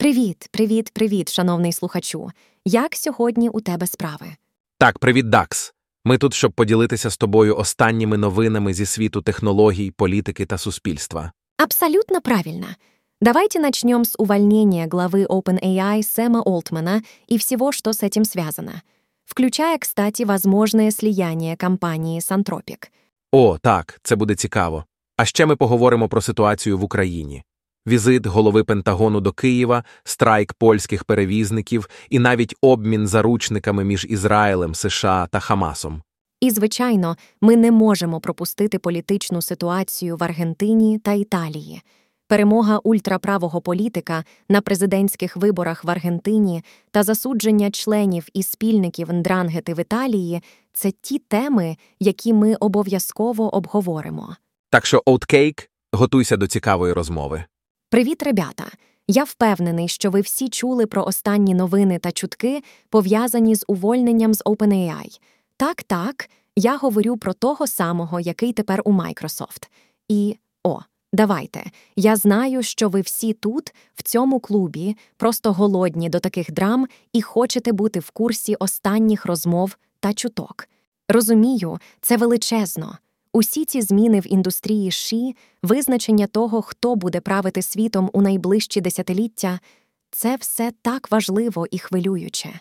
Привіт, привіт, привіт, шановний слухачу. Як сьогодні у тебе справи? Так, привіт, Дакс. Ми тут, щоб поділитися з тобою останніми новинами зі світу технологій, політики та суспільства. Абсолютно правильно. Давайте начнем с увольнения главы OpenAI Сэма Олтмана и всего, что с этим связано, включая, кстати, возможное слияние компании с Anthropic. О, так, це буде цікаво. А ще ми поговоримо про ситуацію в Україні. Візит голови Пентагону до Києва, страйк польських перевізників і навіть обмін заручниками між Ізраїлем, США та Хамасом. І, звичайно, ми не можемо пропустити політичну ситуацію в Аргентині та Італії. Перемога ультраправого політика на президентських виборах в Аргентині та засудження членів і спільників Ндрангети в Італії це ті теми, які ми обов'язково обговоримо. Так що, Оуткейк, готуйся до цікавої розмови. Привіт, ребята! Я впевнений, що ви всі чули про останні новини та чутки, пов'язані з увольненням з OpenAI. Так, так, я говорю про того самого, який тепер у Microsoft. І о, давайте. Я знаю, що ви всі тут, в цьому клубі, просто голодні до таких драм і хочете бути в курсі останніх розмов та чуток. Розумію, це величезно. Усі ці зміни в індустрії ШІ, визначення того, хто буде правити світом у найближчі десятиліття, це все так важливо і хвилююче.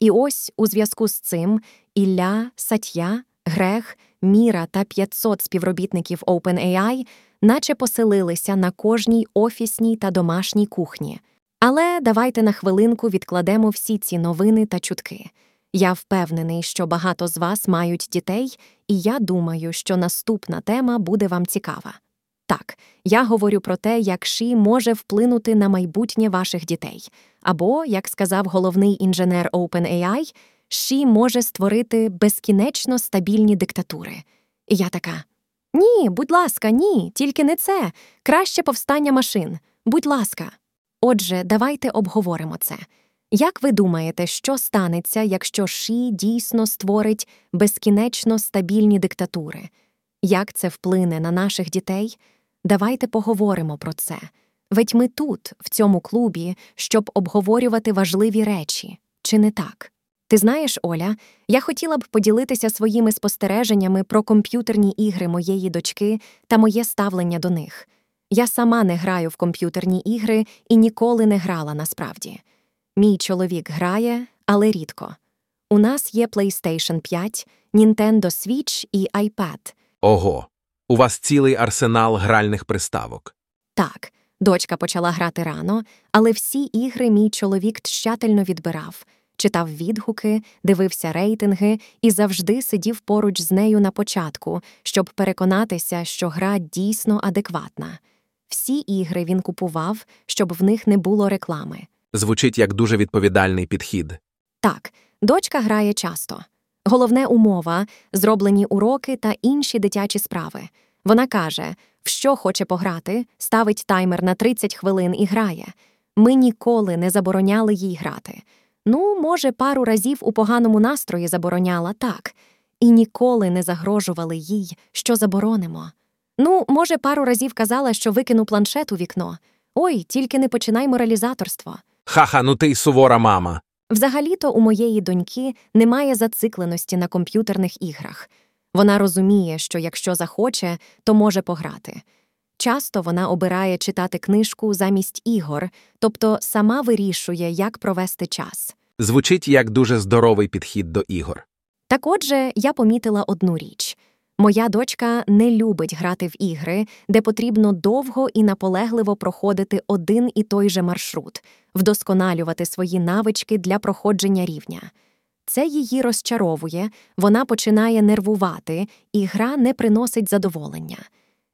І ось у зв'язку з цим Ілля, Сатья, Грех, Міра та 500 співробітників OpenAI наче поселилися на кожній офісній та домашній кухні. Але давайте на хвилинку відкладемо всі ці новини та чутки. Я впевнений, що багато з вас мають дітей, і я думаю, що наступна тема буде вам цікава. Так, я говорю про те, як ШІ може вплинути на майбутнє ваших дітей. Або, як сказав головний інженер OpenAI, ШІ може створити безкінечно стабільні диктатури. І я така: Ні, будь ласка, ні, тільки не це. Краще повстання машин. Будь ласка. Отже, давайте обговоримо це. Як ви думаєте, що станеться, якщо ШІ дійсно створить безкінечно стабільні диктатури? Як це вплине на наших дітей? Давайте поговоримо про це. Ведь ми тут, в цьому клубі, щоб обговорювати важливі речі, чи не так? Ти знаєш, Оля, я хотіла б поділитися своїми спостереженнями про комп'ютерні ігри моєї дочки та моє ставлення до них. Я сама не граю в комп'ютерні ігри і ніколи не грала насправді. Мій чоловік грає, але рідко. У нас є PlayStation 5, Nintendo Switch і iPad. Ого, у вас цілий арсенал гральних приставок. Так, дочка почала грати рано, але всі ігри мій чоловік тщательно відбирав, читав відгуки, дивився рейтинги і завжди сидів поруч з нею на початку, щоб переконатися, що гра дійсно адекватна. Всі ігри він купував, щоб в них не було реклами. Звучить як дуже відповідальний підхід. Так, дочка грає часто. Головне умова зроблені уроки та інші дитячі справи. Вона каже, в що хоче пограти, ставить таймер на 30 хвилин і грає. Ми ніколи не забороняли їй грати. Ну, може, пару разів у поганому настрої забороняла так, і ніколи не загрожували їй, що заборонимо. Ну, може, пару разів казала, що викину планшет у вікно. Ой, тільки не починай моралізаторство. Ха-ха, ну ти й сувора мама. Взагалі-то у моєї доньки немає зацикленості на комп'ютерних іграх. Вона розуміє, що якщо захоче, то може пограти. Часто вона обирає читати книжку замість ігор, тобто сама вирішує, як провести час. Звучить як дуже здоровий підхід до ігор. Так отже, я помітила одну річ. Моя дочка не любить грати в ігри, де потрібно довго і наполегливо проходити один і той же маршрут, вдосконалювати свої навички для проходження рівня. Це її розчаровує, вона починає нервувати, і гра не приносить задоволення.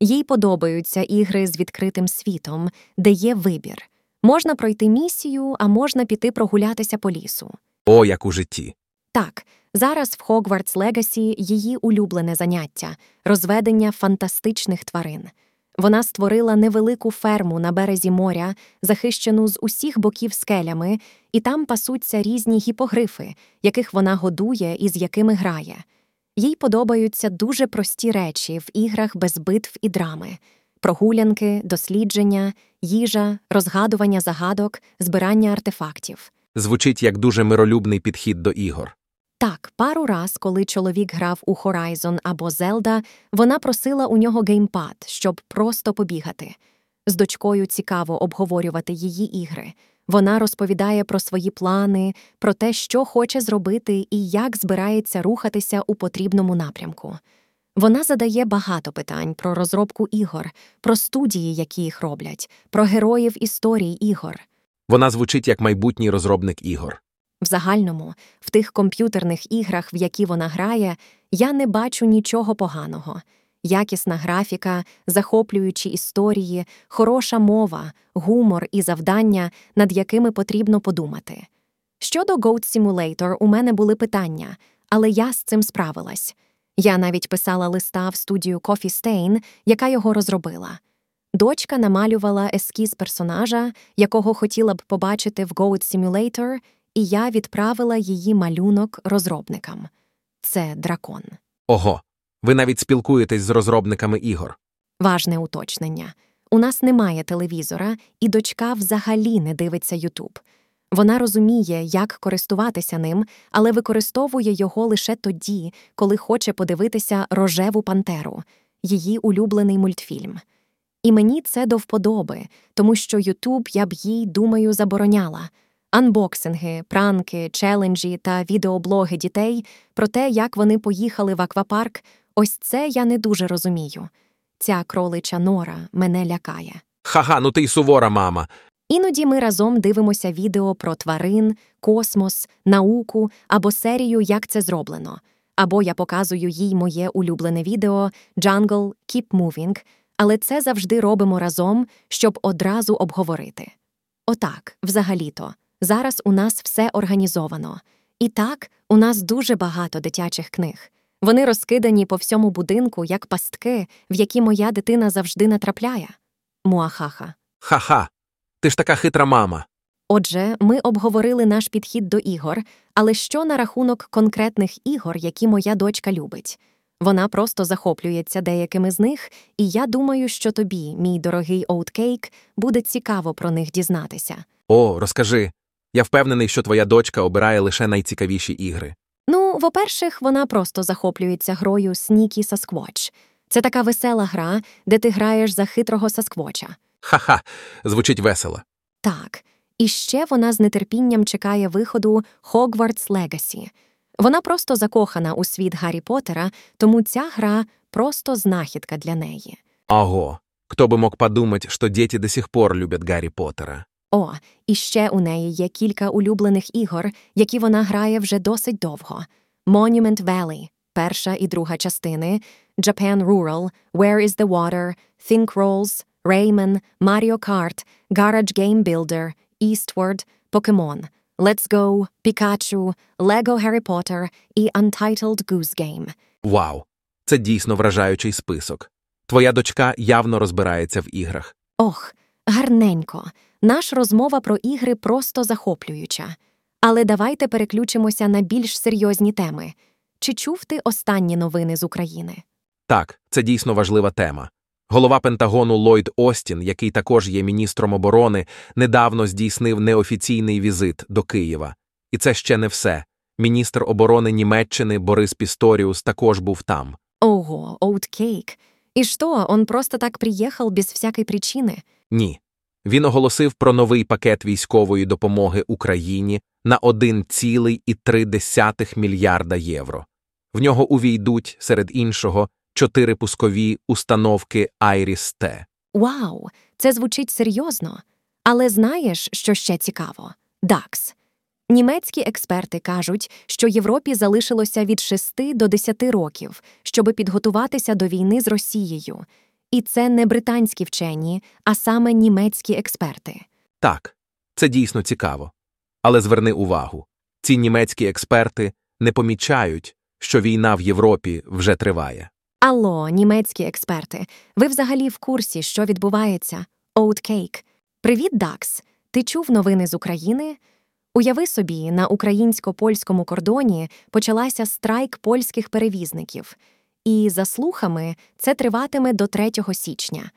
Їй подобаються ігри з відкритим світом, де є вибір. Можна пройти місію, а можна піти прогулятися по лісу. О, як у житті. Так, зараз в Hogwarts Legacy її улюблене заняття розведення фантастичних тварин. Вона створила невелику ферму на березі моря, захищену з усіх боків скелями, і там пасуться різні гіпогрифи, яких вона годує і з якими грає. Їй подобаються дуже прості речі в іграх без битв і драми. прогулянки, дослідження, їжа, розгадування загадок, збирання артефактів. Звучить як дуже миролюбний підхід до ігор. Так, пару раз, коли чоловік грав у Horizon або Zelda, вона просила у нього геймпад, щоб просто побігати. З дочкою цікаво обговорювати її ігри. Вона розповідає про свої плани, про те, що хоче зробити і як збирається рухатися у потрібному напрямку. Вона задає багато питань про розробку ігор, про студії, які їх роблять, про героїв історій ігор. Вона звучить як майбутній розробник ігор. В загальному, в тих комп'ютерних іграх, в які вона грає, я не бачу нічого поганого. Якісна графіка, захоплюючі історії, хороша мова, гумор і завдання, над якими потрібно подумати. Щодо Goat Simulator у мене були питання, але я з цим справилась. Я навіть писала листа в студію Coffee Stain, яка його розробила. Дочка намалювала ескіз персонажа, якого хотіла б побачити в Goat Simulator, і я відправила її малюнок розробникам. Це дракон. Ого, ви навіть спілкуєтесь з розробниками ігор. Важне уточнення. У нас немає телевізора, і дочка взагалі не дивиться Ютуб. Вона розуміє, як користуватися ним, але використовує його лише тоді, коли хоче подивитися рожеву пантеру, її улюблений мультфільм. І мені це до вподоби, тому що Ютуб я б їй, думаю, забороняла. Анбоксинги, пранки, челенджі та відеоблоги дітей про те, як вони поїхали в аквапарк, ось це я не дуже розумію. Ця кролича нора мене лякає. Ха-ха, ну ти й сувора, мама. Іноді ми разом дивимося відео про тварин, космос, науку або серію, як це зроблено. Або я показую їй моє улюблене відео Jungle Keep Moving, але це завжди робимо разом, щоб одразу обговорити. Отак, взагалі-то, зараз у нас все організовано. І так, у нас дуже багато дитячих книг. Вони розкидані по всьому будинку, як пастки, в які моя дитина завжди натрапляє. Муахаха. Ха-ха. Ти ж така хитра мама. Отже, ми обговорили наш підхід до ігор, але що на рахунок конкретних ігор, які моя дочка любить? Вона просто захоплюється деякими з них, і я думаю, що тобі, мій дорогий Оуткейк, буде цікаво про них дізнатися. О, розкажи. Я впевнений, що твоя дочка обирає лише найцікавіші ігри. Ну, по-перших, вона просто захоплюється грою Sneaky Sasquatch. Це така весела гра, де ти граєш за хитрого Сасквоча. Ха-ха, звучить весело. Так, і ще вона з нетерпінням чекає виходу Hogwarts Legacy. Вона просто закохана у світ Гаррі Поттера, тому ця гра просто знахідка для неї. Ого, кто бы мог подумать, что дети до сих пор любят Гаррі Поттера. О, і ще у неї є кілька улюблених ігор, які вона грає вже досить довго: Monument Valley, перша і друга частини, Japan Rural, Where is the Water, Think Rolls, Rayman, Mario Kart, Garage Game Builder, Eastward, Pokemon, Let's Go, Pikachu, Lego Harry Potter і Untitled Goose Game. Вау, це дійсно вражаючий список. Твоя дочка явно розбирається в іграх. Ох, гарненько. Наша розмова про ігри просто захоплююча. Але давайте переключимося на більш серйозні теми. Чи чув ти останні новини з України? Так, це дійсно важлива тема. Голова Пентагону Ллойд Остін, який також є міністром оборони, недавно здійснив неофіційний візит до Києва. І це ще не все. Міністр оборони Німеччини Борис Пісторіус також був там. Ого, Оуткейк. И что, он просто так приехал без всякой причины? Ні. Він оголосив про новий пакет військової допомоги Україні на 1,3 мільярда євро. В нього увійдуть, серед іншого, чотири пускові установки Айріс-Т. Вау, це звучить серйозно. Але знаєш, що ще цікаво? ДАКС. Німецькі експерти кажуть, що Європі залишилося від 6 до 10 років, щоби підготуватися до війни з Росією. І це не британські вчені, а саме німецькі експерти. Так, це дійсно цікаво. Але зверни увагу, ці німецькі експерти не помічають, що війна в Європі вже триває. Алло, німецькі експерти, ви взагалі в курсі, що відбувається? Оуткейк. Привіт, Дакс. Ти чув новини з України? Уяви собі, на українсько-польському кордоні почалася страйк польських перевізників. І, за слухами, це триватиме до 3 січня.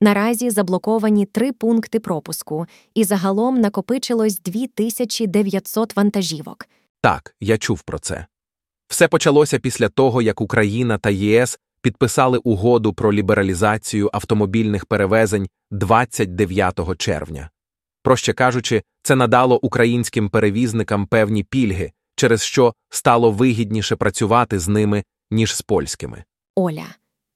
Наразі заблоковані три пункти пропуску, і загалом накопичилось 2900 вантажівок. Так, я чув про це. Все почалося після того, як Україна та ЄС підписали угоду про лібералізацію автомобільних перевезень 29 червня. Проще кажучи, це надало українським перевізникам певні пільги, через що стало вигідніше працювати з ними, ніж з польськими. Оля.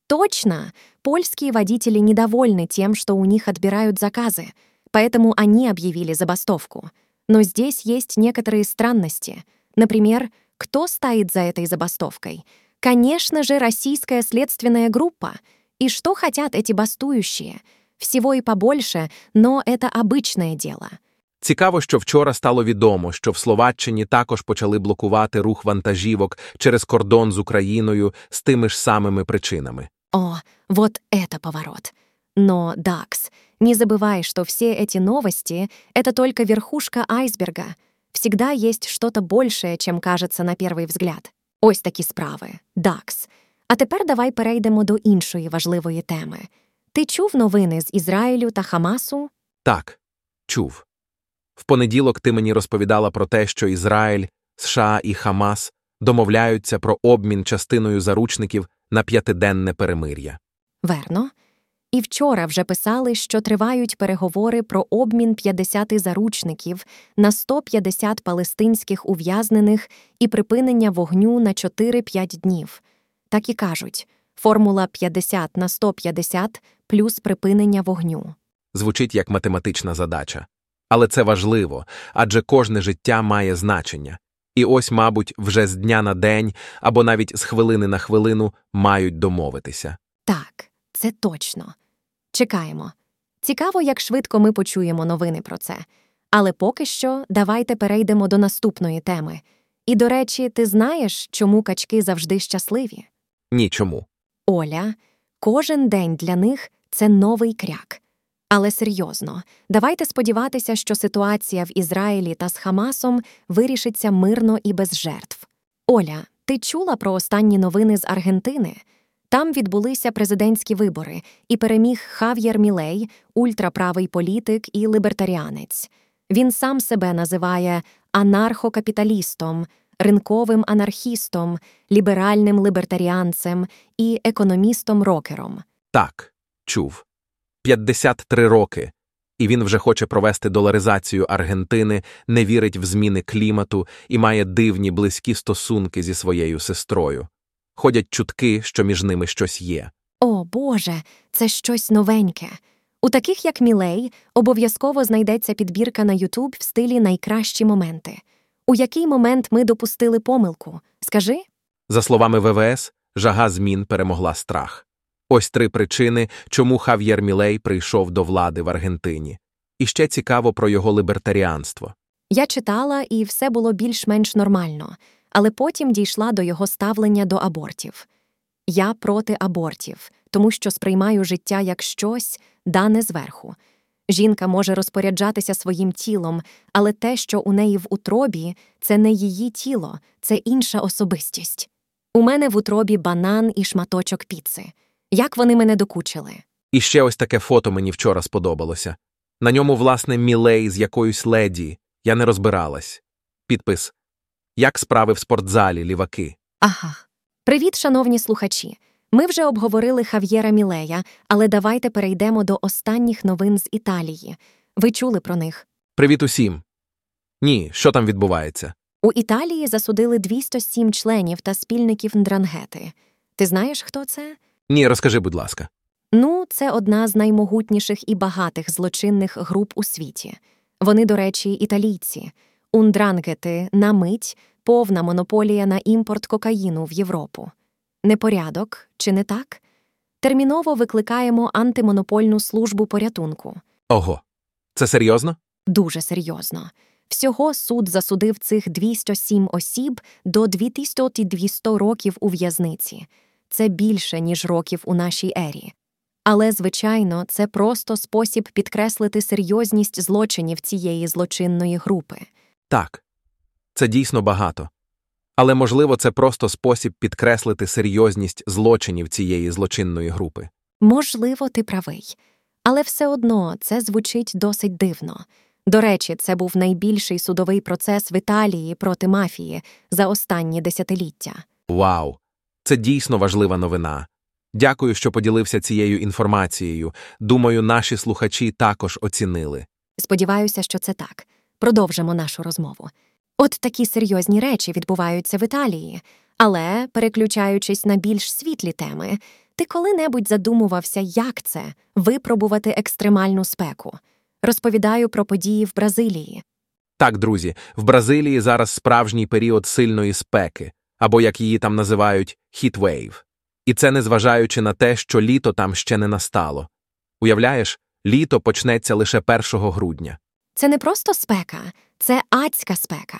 Точно! Польские водители недовольны тем, что у них отбирают заказы, поэтому они объявили забастовку. Но здесь есть некоторые странности. Например, кто стоит за этой забастовкой? Конечно же, российская следственная группа. И что хотят эти бастующие? Всего и побольше, но это обычное дело. Цікаво, що вчора стало відомо, що в Словаччині також почали блокувати рух вантажівок через кордон з Україною з тими ж самими причинами. О, вот это поворот. Но, Дакс, не забывай, что все эти новости — это только верхушка айсберга. Всегда есть что-то большее, чем кажется на перший взгляд. Ось такі справи. Дакс. А тепер давай перейдемо до іншої важливої теми. Ти чув новини з Ізраїлю та Хамасу? Так, чув. В понеділок ти мені розповідала про те, що Ізраїль, США і Хамас домовляються про обмін частиною заручників на п'ятиденне перемир'я. Верно. І вчора вже писали, що тривають переговори про обмін 50 заручників на 150 палестинських ув'язнених і припинення вогню на 4-5 днів. Так і кажуть формула 50 на 150 плюс припинення вогню. Звучить як математична задача. Але це важливо, адже кожне життя має значення. І ось, мабуть, вже з дня на день або навіть з хвилини на хвилину мають домовитися. Так, це точно. Чекаємо. Цікаво, як швидко ми почуємо новини про це. Але поки що давайте перейдемо до наступної теми. І, до речі, ти знаєш, чому качки завжди щасливі? Ні, чому? Оля, кожен день для них це новий кряк. Але серйозно, давайте сподіватися, що ситуація в Ізраїлі та з Хамасом вирішиться мирно і без жертв. Оля, ти чула про останні новини з Аргентини? Там відбулися президентські вибори, і переміг Хав'єр Мілей, ультраправий політик і лібертаріанець. Він сам себе називає анархокапіталістом, ринковим анархістом, ліберальним лібертаріанцем і економістом-рокером. Так, чув. 53 роки. І він вже хоче провести доларизацію Аргентини, не вірить в зміни клімату і має дивні близькі стосунки зі своєю сестрою. Ходять чутки, що між ними щось є. О Боже, це щось новеньке. У таких, як Мілей, обов'язково знайдеться підбірка на Ютуб в стилі найкращі моменти. У який момент ми допустили помилку? Скажи? За словами ВВС, жага змін перемогла страх. Ось три причини, чому Хав'єр Мілей прийшов до влади в Аргентині. І ще цікаво про його лібертаріанство. Я читала, і все було більш-менш нормально, але потім дійшла до його ставлення до абортів. Я проти абортів, тому що сприймаю життя як щось, дане зверху. Жінка може розпоряджатися своїм тілом, але те, що у неї в утробі, це не її тіло, це інша особистість. У мене в утробі банан і шматочок піци. Як вони мене докучили? І ще ось таке фото мені вчора сподобалося. На ньому, власне, мілей з якоюсь леді. Я не розбиралась. Підпис Як справи в спортзалі, ліваки. Ага. Привіт, шановні слухачі. Ми вже обговорили Хав'єра Мілея, але давайте перейдемо до останніх новин з Італії. Ви чули про них? Привіт усім. Ні, що там відбувається? У Італії засудили 207 членів та спільників Ндрангети. Ти знаєш, хто це? Ні, розкажи, будь ласка. Ну, це одна з наймогутніших і багатих злочинних груп у світі. Вони, до речі, італійці. Ундрангети на мить повна монополія на імпорт кокаїну в Європу. Непорядок, чи не так? Терміново викликаємо антимонопольну службу порятунку. Ого. Це серйозно? Дуже серйозно. Всього суд засудив цих 207 осіб до 2200 років у в'язниці. Це більше, ніж років у нашій ері. Але, звичайно, це просто спосіб підкреслити серйозність злочинів цієї злочинної групи. Так. Це дійсно багато. Але, можливо, це просто спосіб підкреслити серйозність злочинів цієї злочинної групи. Можливо, ти правий. Але все одно це звучить досить дивно. До речі, це був найбільший судовий процес в Італії проти мафії за останні десятиліття. Вау! Це дійсно важлива новина. Дякую, що поділився цією інформацією. Думаю, наші слухачі також оцінили. Сподіваюся, що це так. Продовжимо нашу розмову. От такі серйозні речі відбуваються в Італії, але, переключаючись на більш світлі теми, ти коли-небудь задумувався, як це випробувати екстремальну спеку. Розповідаю про події в Бразилії. Так, друзі, в Бразилії зараз справжній період сильної спеки, або як її там називають хітвейв. І це незважаючи на те, що літо там ще не настало. Уявляєш, літо почнеться лише 1 грудня. Це не просто спека, це адська спека.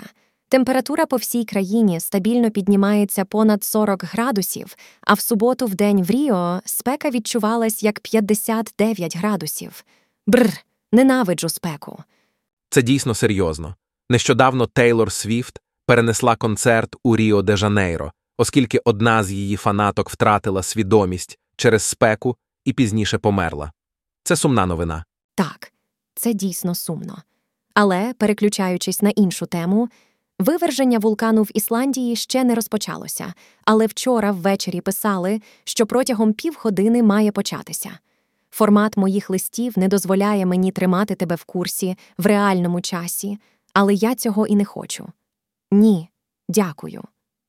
Температура по всій країні стабільно піднімається понад 40 градусів, а в суботу в день в Ріо спека відчувалась як 59 градусів. Бррр, ненавиджу спеку. Це дійсно серйозно. Нещодавно Тейлор Свіфт перенесла концерт у Ріо де Жанейро, оскільки одна з її фанаток втратила свідомість через спеку і пізніше померла. Це сумна новина. Так, це дійсно сумно. Але, переключаючись на іншу тему, виверження вулкану в Ісландії ще не розпочалося, але вчора ввечері писали, що протягом півгодини має початися. Формат моїх листів не дозволяє мені тримати тебе в курсі в реальному часі, але я цього і не хочу. Ні, дякую.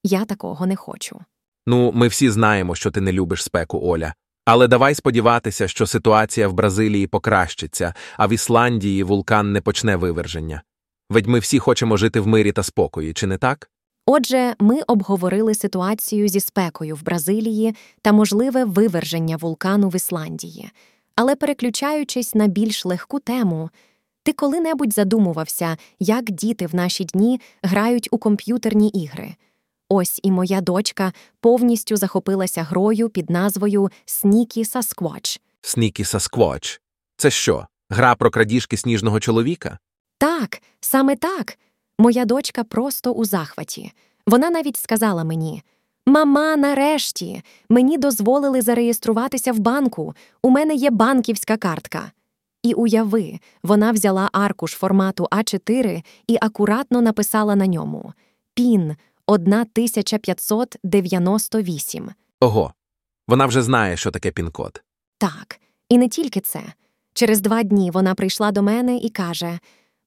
Я такого не хочу. Ну, ми всі знаємо, що ти не любиш спеку, Оля. Але давай сподіватися, що ситуація в Бразилії покращиться, а в Ісландії вулкан не почне виверження. Ведь ми всі хочемо жити в мирі та спокої, чи не так? Отже, ми обговорили ситуацію зі спекою в Бразилії та можливе виверження вулкану в Ісландії. Але переключаючись на більш легку тему, ти коли-небудь задумувався, як діти в наші дні грають у комп'ютерні ігри. Ось і моя дочка повністю захопилася грою під назвою Снікі Сасквач. Снікі Сасквоч. Це що? Гра про крадіжки сніжного чоловіка? Так, саме так. Моя дочка просто у захваті. Вона навіть сказала мені: Мама, нарешті, мені дозволили зареєструватися в банку. У мене є банківська картка. І уяви, вона взяла аркуш формату А4 і акуратно написала на ньому Пін 1598. Ого. Вона вже знає, що таке пін-код. Так, і не тільки це. Через два дні вона прийшла до мене і каже: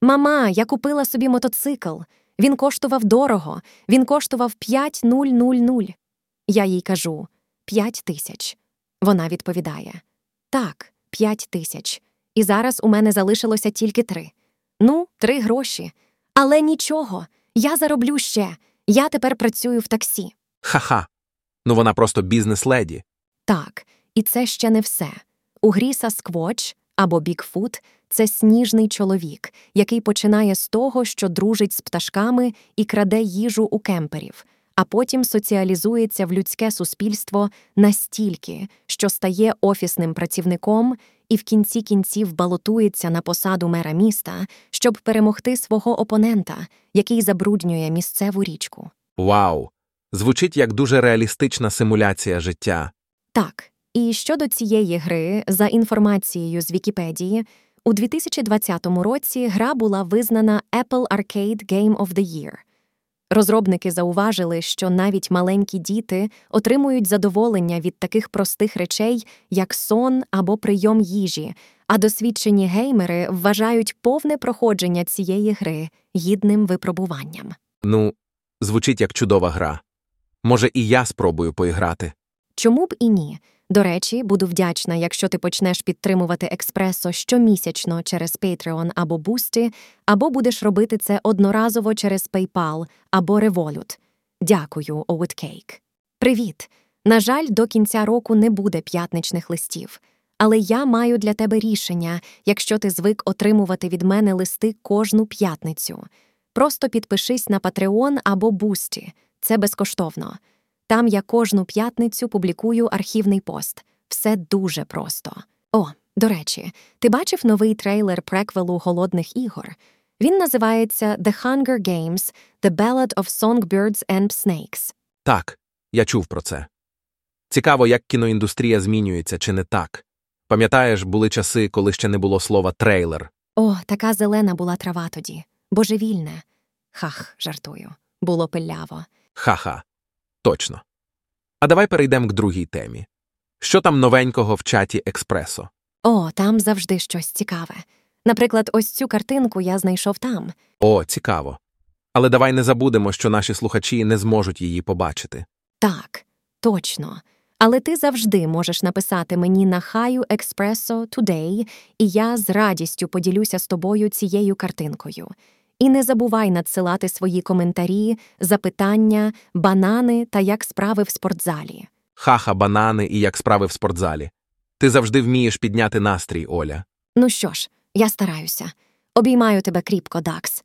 Мама, я купила собі мотоцикл. Він коштував дорого, він коштував 5000. Я їй кажу п'ять тисяч. Вона відповідає: Так, п'ять тисяч. І зараз у мене залишилося тільки три. Ну, три гроші. Але нічого, я зароблю ще. Я тепер працюю в таксі. Ха-ха. Ну вона просто бізнес-леді. Так, і це ще не все. У грі Сасквоч або Бікфут це сніжний чоловік, який починає з того, що дружить з пташками і краде їжу у кемперів, а потім соціалізується в людське суспільство настільки, що стає офісним працівником і в кінці кінців балотується на посаду мера міста, щоб перемогти свого опонента, який забруднює місцеву річку. Вау. Звучить як дуже реалістична симуляція життя. Так, і щодо цієї гри, за інформацією з Вікіпедії, у 2020 році гра була визнана Apple Arcade Game of the Year. Розробники зауважили, що навіть маленькі діти отримують задоволення від таких простих речей, як сон або прийом їжі, а досвідчені геймери вважають повне проходження цієї гри гідним випробуванням. Ну, звучить як чудова гра. Може, і я спробую поіграти. Чому б і ні? До речі, буду вдячна, якщо ти почнеш підтримувати експресо щомісячно через Patreon або Boosty, або будеш робити це одноразово через PayPal або Revolut. Дякую, Oatcake. Привіт! На жаль, до кінця року не буде п'ятничних листів. Але я маю для тебе рішення, якщо ти звик отримувати від мене листи кожну п'ятницю. Просто підпишись на Patreon або Boosty. Це безкоштовно. Там я кожну п'ятницю публікую архівний пост. Все дуже просто. О, до речі, ти бачив новий трейлер преквелу голодних ігор? Він називається The Hunger Games: The Ballad of Songbirds and Snakes. Так, я чув про це. Цікаво, як кіноіндустрія змінюється, чи не так. Пам'ятаєш, були часи, коли ще не було слова трейлер. О, така зелена була трава тоді. Божевільне. Хах, жартую. Було пиляво. Ха-ха. Точно. А давай перейдемо к другій темі. Що там новенького в чаті Експресо? О, там завжди щось цікаве. Наприклад, ось цю картинку я знайшов там. О, цікаво. Але давай не забудемо, що наші слухачі не зможуть її побачити. Так, точно. Але ти завжди можеш написати мені на хаю Експресо Today, і я з радістю поділюся з тобою цією картинкою. І не забувай надсилати свої коментарі, запитання, банани та як справи в спортзалі. Ха-ха, банани і як справи в спортзалі. Ти завжди вмієш підняти настрій, Оля. Ну що ж, я стараюся. Обіймаю тебе кріпко, Дакс.